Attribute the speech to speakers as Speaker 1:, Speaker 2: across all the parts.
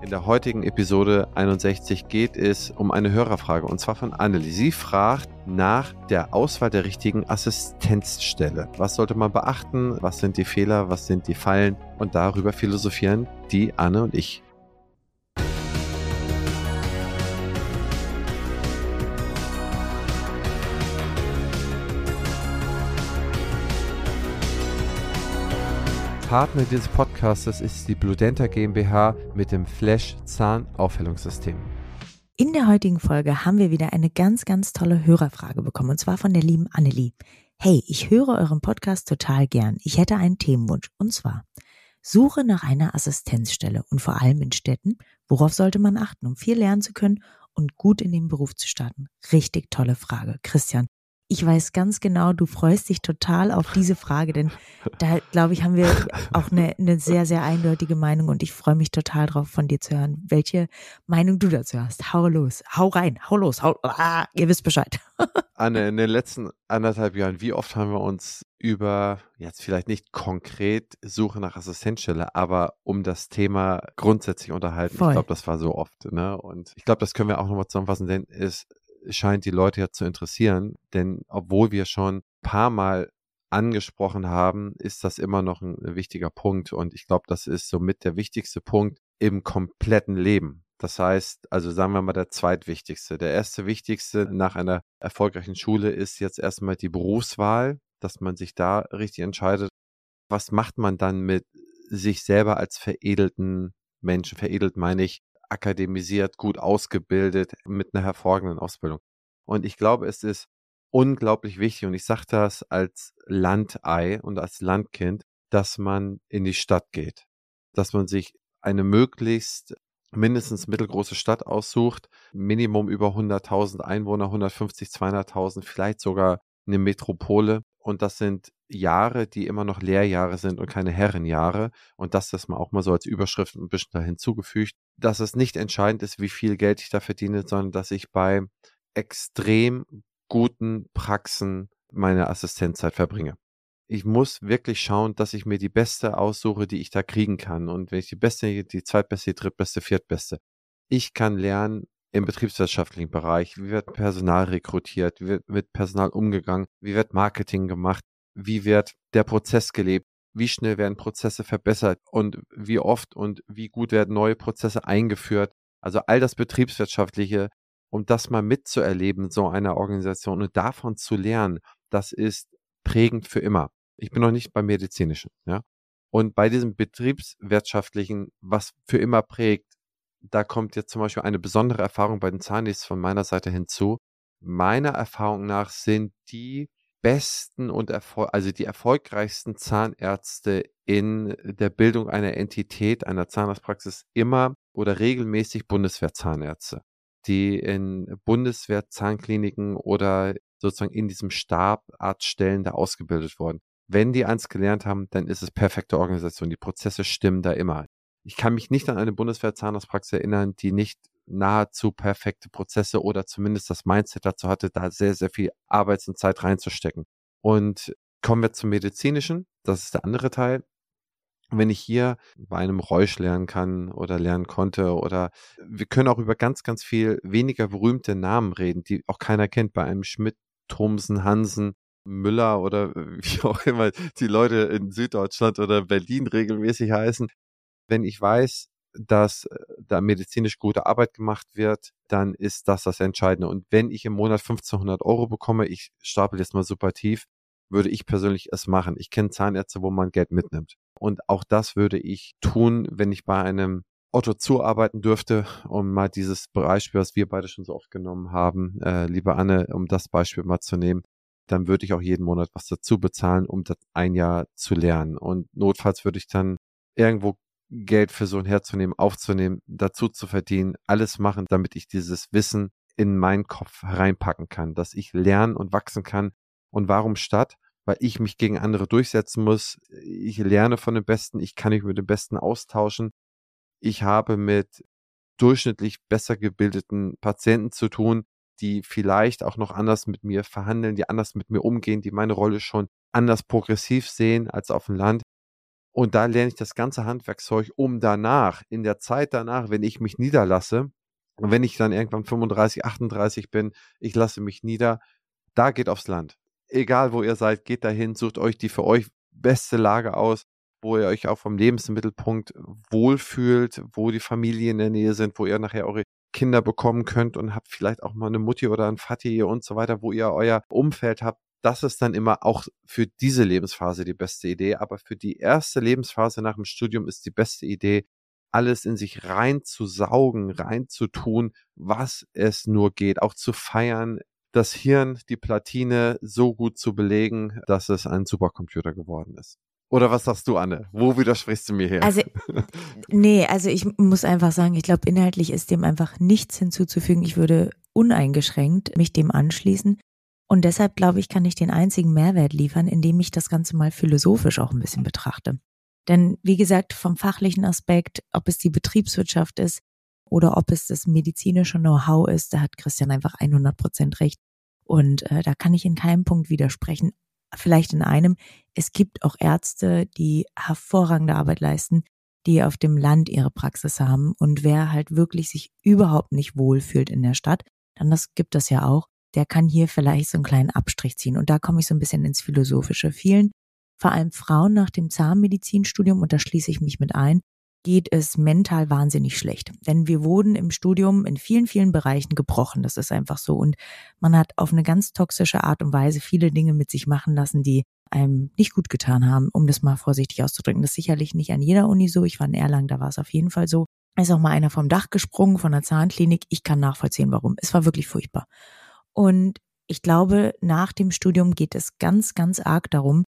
Speaker 1: In der heutigen Episode 61 geht es um eine Hörerfrage und zwar von Annelie. Sie fragt nach der Auswahl der richtigen Assistenzstelle. Was sollte man beachten? Was sind die Fehler? Was sind die Fallen? Und darüber philosophieren die Anne und ich. Partner dieses Podcasts ist die Bludenta GmbH mit dem Flash Zahnaufhellungssystem.
Speaker 2: In der heutigen Folge haben wir wieder eine ganz, ganz tolle Hörerfrage bekommen und zwar von der lieben Annelie. Hey, ich höre euren Podcast total gern. Ich hätte einen Themenwunsch und zwar Suche nach einer Assistenzstelle und vor allem in Städten. Worauf sollte man achten, um viel lernen zu können und gut in den Beruf zu starten? Richtig tolle Frage. Christian, ich weiß ganz genau, du freust dich total auf diese Frage, denn da, glaube ich, haben wir auch eine, eine sehr, sehr eindeutige Meinung und ich freue mich total drauf, von dir zu hören, welche Meinung du dazu hast. Hau los, hau rein, hau los, hau, ah, ihr wisst Bescheid.
Speaker 1: Anne, in den letzten anderthalb Jahren, wie oft haben wir uns über, jetzt vielleicht nicht konkret Suche nach Assistenzstelle, aber um das Thema grundsätzlich unterhalten. Voll. Ich glaube, das war so oft. Ne? Und ich glaube, das können wir auch nochmal zusammenfassen, denn es scheint die Leute ja zu interessieren, denn obwohl wir schon ein paar Mal angesprochen haben, ist das immer noch ein wichtiger Punkt und ich glaube, das ist somit der wichtigste Punkt im kompletten Leben. Das heißt, also sagen wir mal der zweitwichtigste. Der erste wichtigste nach einer erfolgreichen Schule ist jetzt erstmal die Berufswahl, dass man sich da richtig entscheidet. Was macht man dann mit sich selber als veredelten Menschen? Veredelt meine ich akademisiert, gut ausgebildet, mit einer hervorragenden Ausbildung. Und ich glaube, es ist unglaublich wichtig, und ich sage das als Landei und als Landkind, dass man in die Stadt geht, dass man sich eine möglichst mindestens mittelgroße Stadt aussucht, Minimum über 100.000 Einwohner, 150, 200.000, vielleicht sogar eine Metropole. Und das sind Jahre, die immer noch Lehrjahre sind und keine Herrenjahre. Und das ist mal auch mal so als Überschrift ein bisschen da hinzugefügt, dass es nicht entscheidend ist, wie viel Geld ich da verdiene, sondern dass ich bei extrem guten Praxen meine Assistenzzeit verbringe. Ich muss wirklich schauen, dass ich mir die beste aussuche, die ich da kriegen kann. Und wenn ich die beste, die zweitbeste, die drittbeste, viertbeste. Ich kann lernen im betriebswirtschaftlichen Bereich, wie wird Personal rekrutiert, wie wird mit Personal umgegangen, wie wird Marketing gemacht, wie wird der Prozess gelebt, wie schnell werden Prozesse verbessert und wie oft und wie gut werden neue Prozesse eingeführt. Also all das Betriebswirtschaftliche, um das mal mitzuerleben, so einer Organisation und davon zu lernen, das ist prägend für immer. Ich bin noch nicht beim medizinischen, ja. Und bei diesem betriebswirtschaftlichen, was für immer prägt, da kommt jetzt zum Beispiel eine besondere Erfahrung bei den Zahnärzten von meiner Seite hinzu. Meiner Erfahrung nach sind die besten und erfol also die erfolgreichsten Zahnärzte in der Bildung einer Entität, einer Zahnarztpraxis immer oder regelmäßig Bundeswehrzahnärzte, die in Bundeswehrzahnskliniken oder sozusagen in diesem Stab Arztstellen da ausgebildet wurden. Wenn die eins gelernt haben, dann ist es perfekte Organisation. Die Prozesse stimmen da immer. Ich kann mich nicht an eine Bundeswehr-Zahnarztpraxis erinnern, die nicht nahezu perfekte Prozesse oder zumindest das Mindset dazu hatte, da sehr, sehr viel Arbeits- und Zeit reinzustecken. Und kommen wir zum medizinischen. Das ist der andere Teil. Wenn ich hier bei einem Räusch lernen kann oder lernen konnte oder wir können auch über ganz, ganz viel weniger berühmte Namen reden, die auch keiner kennt, bei einem Schmidt, Thomsen, Hansen, Müller oder wie auch immer die Leute in Süddeutschland oder Berlin regelmäßig heißen. Wenn ich weiß, dass äh, da medizinisch gute Arbeit gemacht wird, dann ist das das Entscheidende. Und wenn ich im Monat 1500 Euro bekomme, ich stapel jetzt mal super tief, würde ich persönlich es machen. Ich kenne Zahnärzte, wo man Geld mitnimmt. Und auch das würde ich tun, wenn ich bei einem Otto zuarbeiten dürfte, um mal dieses Beispiel, was wir beide schon so oft genommen haben, äh, liebe Anne, um das Beispiel mal zu nehmen, dann würde ich auch jeden Monat was dazu bezahlen, um das ein Jahr zu lernen. Und notfalls würde ich dann irgendwo Geld für so ein herzunehmen, aufzunehmen, dazu zu verdienen, alles machen, damit ich dieses Wissen in meinen Kopf reinpacken kann, dass ich lernen und wachsen kann. Und warum statt? Weil ich mich gegen andere durchsetzen muss. Ich lerne von den Besten, ich kann mich mit den Besten austauschen. Ich habe mit durchschnittlich besser gebildeten Patienten zu tun, die vielleicht auch noch anders mit mir verhandeln, die anders mit mir umgehen, die meine Rolle schon anders progressiv sehen als auf dem Land. Und da lerne ich das ganze Handwerkszeug, um danach, in der Zeit danach, wenn ich mich niederlasse, und wenn ich dann irgendwann 35, 38 bin, ich lasse mich nieder, da geht aufs Land. Egal wo ihr seid, geht dahin, sucht euch die für euch beste Lage aus, wo ihr euch auch vom Lebensmittelpunkt wohlfühlt, wo die Familien in der Nähe sind, wo ihr nachher eure Kinder bekommen könnt und habt vielleicht auch mal eine Mutti oder ein Vati und so weiter, wo ihr euer Umfeld habt, das ist dann immer auch für diese Lebensphase die beste Idee. Aber für die erste Lebensphase nach dem Studium ist die beste Idee, alles in sich rein zu saugen, rein zu tun, was es nur geht, auch zu feiern, das Hirn, die Platine so gut zu belegen, dass es ein Supercomputer geworden ist. Oder was sagst du, Anne? Wo widersprichst du mir hier?
Speaker 2: Also, nee, also ich muss einfach sagen, ich glaube, inhaltlich ist dem einfach nichts hinzuzufügen. Ich würde uneingeschränkt mich dem anschließen. Und deshalb glaube ich, kann ich den einzigen Mehrwert liefern, indem ich das Ganze mal philosophisch auch ein bisschen betrachte. Denn wie gesagt, vom fachlichen Aspekt, ob es die Betriebswirtschaft ist oder ob es das medizinische Know-how ist, da hat Christian einfach 100 Prozent recht. Und äh, da kann ich in keinem Punkt widersprechen. Vielleicht in einem, es gibt auch Ärzte, die hervorragende Arbeit leisten, die auf dem Land ihre Praxis haben. Und wer halt wirklich sich überhaupt nicht wohlfühlt in der Stadt, dann das gibt es ja auch, der kann hier vielleicht so einen kleinen Abstrich ziehen. Und da komme ich so ein bisschen ins Philosophische. Vielen, vor allem Frauen nach dem Zahnmedizinstudium, und da schließe ich mich mit ein, geht es mental wahnsinnig schlecht. Denn wir wurden im Studium in vielen, vielen Bereichen gebrochen. Das ist einfach so. Und man hat auf eine ganz toxische Art und Weise viele Dinge mit sich machen lassen, die einem nicht gut getan haben, um das mal vorsichtig auszudrücken. Das ist sicherlich nicht an jeder Uni so. Ich war in Erlangen, da war es auf jeden Fall so. Ist auch mal einer vom Dach gesprungen von der Zahnklinik. Ich kann nachvollziehen, warum. Es war wirklich furchtbar. Und ich glaube, nach dem Studium geht es ganz, ganz arg darum,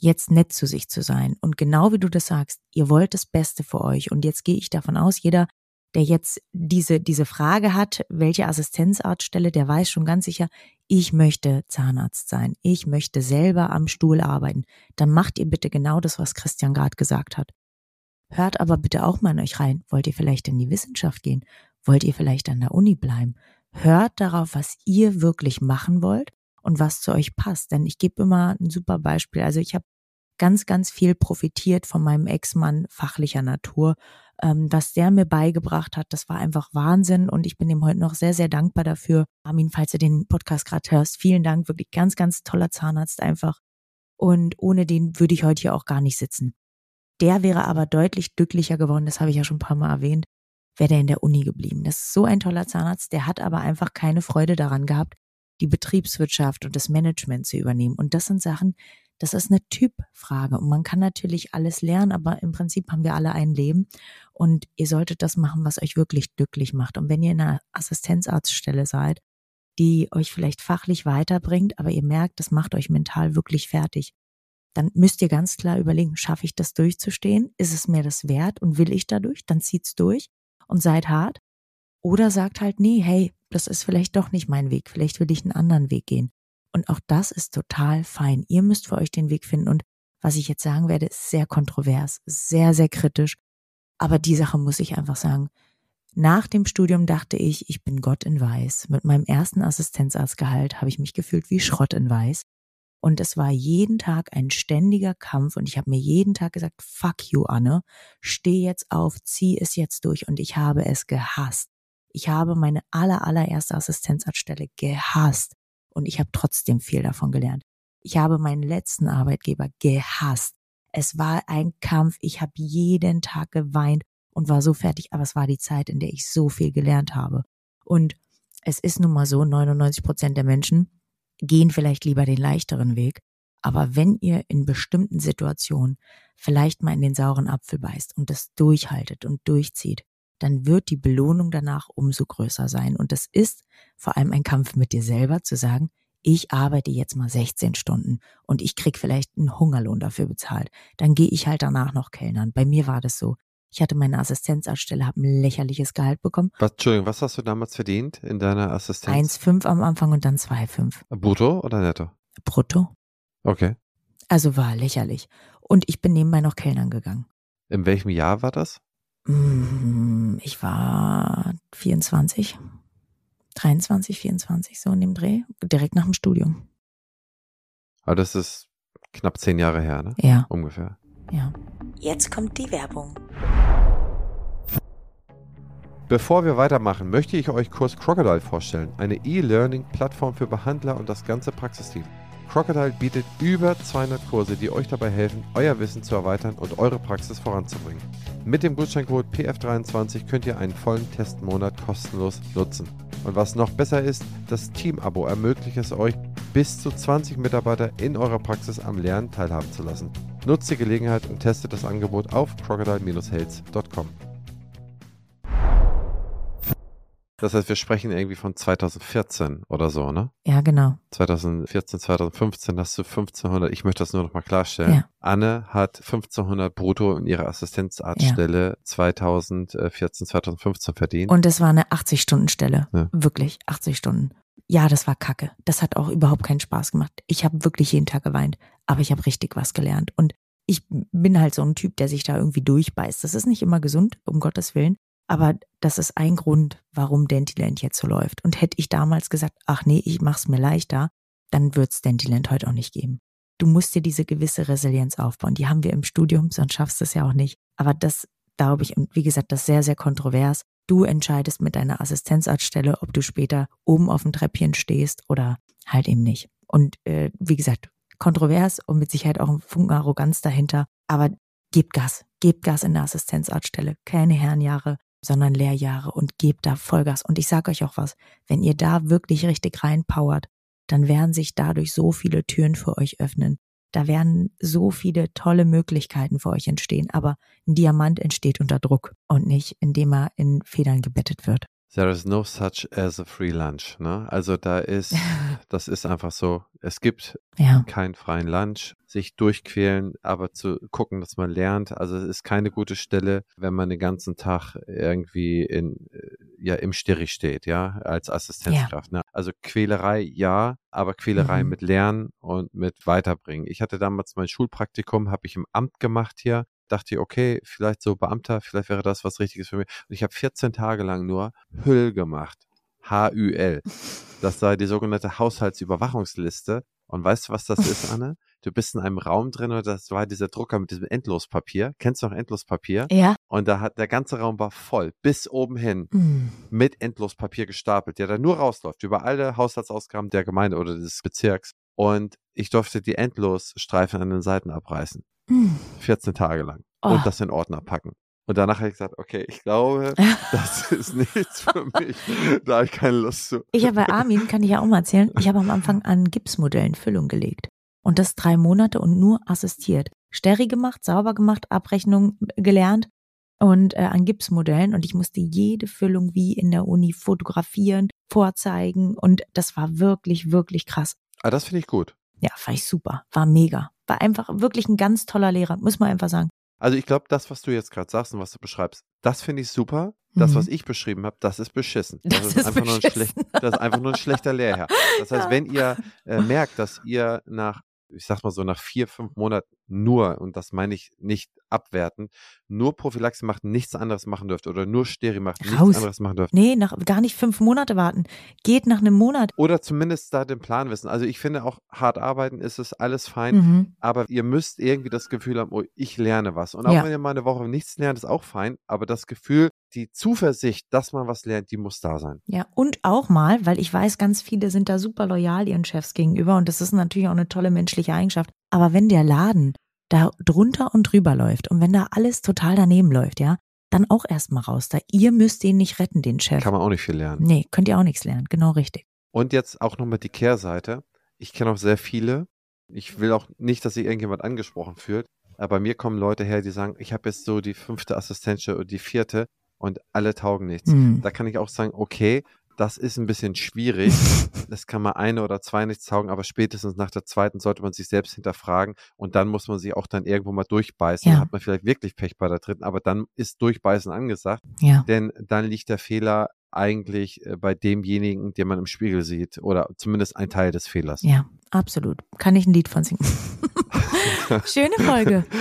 Speaker 2: jetzt nett zu sich zu sein. Und genau wie du das sagst, ihr wollt das Beste für euch. Und jetzt gehe ich davon aus, jeder, der jetzt diese, diese Frage hat, welche Assistenzarztstelle, der weiß schon ganz sicher, ich möchte Zahnarzt sein. Ich möchte selber am Stuhl arbeiten. Dann macht ihr bitte genau das, was Christian gerade gesagt hat. Hört aber bitte auch mal in euch rein. Wollt ihr vielleicht in die Wissenschaft gehen? Wollt ihr vielleicht an der Uni bleiben? Hört darauf, was ihr wirklich machen wollt und was zu euch passt. Denn ich gebe immer ein super Beispiel. Also ich habe ganz, ganz viel profitiert von meinem Ex-Mann fachlicher Natur. Ähm, was der mir beigebracht hat, das war einfach Wahnsinn und ich bin ihm heute noch sehr, sehr dankbar dafür. Armin, falls du den Podcast gerade hörst, vielen Dank, wirklich ganz, ganz toller Zahnarzt einfach. Und ohne den würde ich heute hier auch gar nicht sitzen. Der wäre aber deutlich glücklicher geworden, das habe ich ja schon ein paar Mal erwähnt, wäre der in der Uni geblieben. Das ist so ein toller Zahnarzt, der hat aber einfach keine Freude daran gehabt, die Betriebswirtschaft und das Management zu übernehmen. Und das sind Sachen, das ist eine Typfrage. Und man kann natürlich alles lernen, aber im Prinzip haben wir alle ein Leben. Und ihr solltet das machen, was euch wirklich glücklich macht. Und wenn ihr in einer Assistenzarztstelle seid, die euch vielleicht fachlich weiterbringt, aber ihr merkt, das macht euch mental wirklich fertig, dann müsst ihr ganz klar überlegen, schaffe ich das durchzustehen? Ist es mir das wert und will ich dadurch? Dann zieht's durch und seid hart. Oder sagt halt, nee, hey, das ist vielleicht doch nicht mein Weg, vielleicht will ich einen anderen Weg gehen. Und auch das ist total fein. Ihr müsst für euch den Weg finden. Und was ich jetzt sagen werde, ist sehr kontrovers, sehr, sehr kritisch. Aber die Sache muss ich einfach sagen. Nach dem Studium dachte ich, ich bin Gott in Weiß. Mit meinem ersten Assistenzarztgehalt habe ich mich gefühlt wie Schrott in Weiß. Und es war jeden Tag ein ständiger Kampf und ich habe mir jeden Tag gesagt, fuck you, Anne, steh jetzt auf, zieh es jetzt durch und ich habe es gehasst. Ich habe meine aller, allererste Assistenzarztstelle gehasst und ich habe trotzdem viel davon gelernt. Ich habe meinen letzten Arbeitgeber gehasst. Es war ein Kampf, ich habe jeden Tag geweint und war so fertig, aber es war die Zeit, in der ich so viel gelernt habe. Und es ist nun mal so, 99 Prozent der Menschen gehen vielleicht lieber den leichteren Weg. Aber wenn ihr in bestimmten Situationen vielleicht mal in den sauren Apfel beißt und das durchhaltet und durchzieht, dann wird die Belohnung danach umso größer sein. Und das ist vor allem ein Kampf mit dir selber, zu sagen, ich arbeite jetzt mal 16 Stunden und ich krieg vielleicht einen Hungerlohn dafür bezahlt. Dann gehe ich halt danach noch Kellnern. Bei mir war das so. Ich hatte meine Assistenzarztstelle, habe ein lächerliches Gehalt bekommen.
Speaker 1: Was, Entschuldigung, was hast du damals verdient in deiner Assistenz?
Speaker 2: 1,5 am Anfang und dann 2,5.
Speaker 1: Brutto oder netto?
Speaker 2: Brutto.
Speaker 1: Okay.
Speaker 2: Also war lächerlich. Und ich bin nebenbei noch Kellnern gegangen.
Speaker 1: In welchem Jahr war das?
Speaker 2: Mm, ich war 24, 23, 24, so in dem Dreh, direkt nach dem Studium.
Speaker 1: Aber das ist knapp zehn Jahre her, ne?
Speaker 2: Ja.
Speaker 1: Ungefähr.
Speaker 2: Ja. Jetzt kommt die Werbung.
Speaker 1: Bevor wir weitermachen, möchte ich euch Kurs Crocodile vorstellen, eine E-Learning-Plattform für Behandler und das ganze Praxisteam. Crocodile bietet über 200 Kurse, die euch dabei helfen, euer Wissen zu erweitern und eure Praxis voranzubringen. Mit dem Gutscheincode PF23 könnt ihr einen vollen Testmonat kostenlos nutzen. Und was noch besser ist, das Team-Abo ermöglicht es euch, bis zu 20 Mitarbeiter in eurer Praxis am Lernen teilhaben zu lassen. Nutzt die Gelegenheit und testet das Angebot auf crocodile-health.com. Das heißt, wir sprechen irgendwie von 2014 oder so, ne?
Speaker 2: Ja, genau.
Speaker 1: 2014, 2015 hast du 1500. Ich möchte das nur noch mal klarstellen. Ja. Anne hat 1500 brutto in ihrer Assistenzarztstelle ja. 2014, 2015 verdient.
Speaker 2: Und es war eine 80-Stunden-Stelle. Ja. Wirklich, 80 Stunden. Ja, das war kacke. Das hat auch überhaupt keinen Spaß gemacht. Ich habe wirklich jeden Tag geweint, aber ich habe richtig was gelernt. Und ich bin halt so ein Typ, der sich da irgendwie durchbeißt. Das ist nicht immer gesund, um Gottes Willen. Aber das ist ein Grund, warum Dentiland jetzt so läuft. Und hätte ich damals gesagt, ach nee, ich mach's mir leichter, dann wird's Dentiland heute auch nicht geben. Du musst dir diese gewisse Resilienz aufbauen. Die haben wir im Studium, sonst schaffst du es ja auch nicht. Aber das, glaube ich, und wie gesagt, das ist sehr, sehr kontrovers. Du entscheidest mit deiner Assistenzarztstelle, ob du später oben auf dem Treppchen stehst oder halt eben nicht. Und äh, wie gesagt, kontrovers und mit Sicherheit auch ein Funken Arroganz dahinter. Aber gebt Gas, gebt Gas in der Assistenzarztstelle. Keine Herrenjahre, sondern Lehrjahre und gebt da Vollgas. Und ich sage euch auch was, wenn ihr da wirklich richtig reinpowert, dann werden sich dadurch so viele Türen für euch öffnen. Da werden so viele tolle Möglichkeiten für euch entstehen. Aber ein Diamant entsteht unter Druck und nicht, indem er in Federn gebettet wird.
Speaker 1: There is no such as a free lunch. Ne? Also da ist, das ist einfach so, es gibt ja. keinen freien Lunch, sich durchquälen, aber zu gucken, dass man lernt. Also es ist keine gute Stelle, wenn man den ganzen Tag irgendwie in, äh, ja, im Stich steht, ja, als Assistenzkraft. Ja. Ne? Also Quälerei, ja, aber Quälerei mhm. mit Lernen und mit Weiterbringen. Ich hatte damals mein Schulpraktikum, habe ich im Amt gemacht hier dachte ich, okay, vielleicht so Beamter, vielleicht wäre das was Richtiges für mich. Und ich habe 14 Tage lang nur Hüll gemacht. H-Ü-L. Das sei die sogenannte Haushaltsüberwachungsliste. Und weißt du, was das ist, Anne? Du bist in einem Raum drin und das war dieser Drucker mit diesem Endlospapier. Kennst du noch Endlospapier?
Speaker 2: Ja.
Speaker 1: Und da hat der ganze Raum war voll, bis oben hin, mm. mit Endlospapier gestapelt, der da nur rausläuft, über alle Haushaltsausgaben der Gemeinde oder des Bezirks. Und ich durfte die Endlosstreifen an den Seiten abreißen. 14 Tage lang. Oh. Und das in Ordner packen. Und danach habe ich gesagt, okay, ich glaube, das ist nichts für mich. Da habe ich keine Lust zu.
Speaker 2: Ich habe bei Armin, kann ich ja auch mal erzählen, ich habe am Anfang an Gipsmodellen Füllung gelegt. Und das drei Monate und nur assistiert. Steri gemacht, sauber gemacht, Abrechnung gelernt und äh, an Gipsmodellen. Und ich musste jede Füllung wie in der Uni fotografieren, vorzeigen. Und das war wirklich, wirklich krass.
Speaker 1: Ah, das finde ich gut.
Speaker 2: Ja, fand ich super. War mega. War einfach wirklich ein ganz toller Lehrer, muss man einfach sagen.
Speaker 1: Also ich glaube, das, was du jetzt gerade sagst und was du beschreibst, das finde ich super. Das, mhm. was ich beschrieben habe, das ist beschissen. Das, das ist, ist, einfach beschissen. Nur ein schlecht, das ist einfach nur ein schlechter Lehrherr. Das heißt, wenn ihr äh, merkt, dass ihr nach ich sag mal so, nach vier, fünf Monaten nur, und das meine ich nicht abwerten, nur Prophylaxe macht, nichts anderes machen dürft oder nur Steri macht, Raus. nichts anderes machen dürft.
Speaker 2: Nee, nach, gar nicht fünf Monate warten. Geht nach einem Monat.
Speaker 1: Oder zumindest da den Plan wissen. Also ich finde auch, hart arbeiten ist es alles fein, mhm. aber ihr müsst irgendwie das Gefühl haben, oh, ich lerne was. Und auch ja. wenn ihr mal eine Woche nichts lernt, ist auch fein, aber das Gefühl, die Zuversicht, dass man was lernt, die muss da sein.
Speaker 2: Ja, und auch mal, weil ich weiß, ganz viele sind da super loyal ihren Chefs gegenüber und das ist natürlich auch eine tolle menschliche Eigenschaft. Aber wenn der Laden da drunter und drüber läuft und wenn da alles total daneben läuft, ja, dann auch erstmal raus. Da ihr müsst den nicht retten, den Chef.
Speaker 1: Kann man auch nicht viel lernen.
Speaker 2: Nee, könnt ihr auch nichts lernen. Genau richtig.
Speaker 1: Und jetzt auch nochmal die Kehrseite. Ich kenne auch sehr viele. Ich will auch nicht, dass sich irgendjemand angesprochen fühlt. Aber bei mir kommen Leute her, die sagen, ich habe jetzt so die fünfte Assistenz oder die vierte und alle taugen nichts. Mhm. Da kann ich auch sagen, okay, das ist ein bisschen schwierig. Das kann mal eine oder zwei nichts taugen, aber spätestens nach der zweiten sollte man sich selbst hinterfragen und dann muss man sich auch dann irgendwo mal durchbeißen. Ja. Dann hat man vielleicht wirklich Pech bei der dritten, aber dann ist Durchbeißen angesagt.
Speaker 2: Ja.
Speaker 1: Denn dann liegt der Fehler eigentlich äh, bei demjenigen, den man im Spiegel sieht oder zumindest ein Teil des Fehlers.
Speaker 2: Ja, absolut. Kann ich ein Lied von singen. Schöne Folge.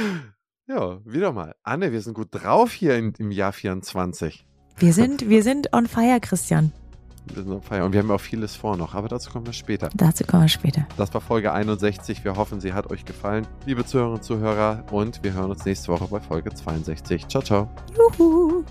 Speaker 1: Ja, wieder mal. Anne, wir sind gut drauf hier in, im Jahr 24.
Speaker 2: Wir sind, wir sind on fire, Christian.
Speaker 1: Wir sind auf Feier. Und wir haben auch vieles vor noch, aber dazu kommen wir später.
Speaker 2: Dazu kommen wir später.
Speaker 1: Das war Folge 61. Wir hoffen, sie hat euch gefallen. Liebe Zuhörerinnen und Zuhörer, und wir hören uns nächste Woche bei Folge 62. Ciao, ciao. Juhu.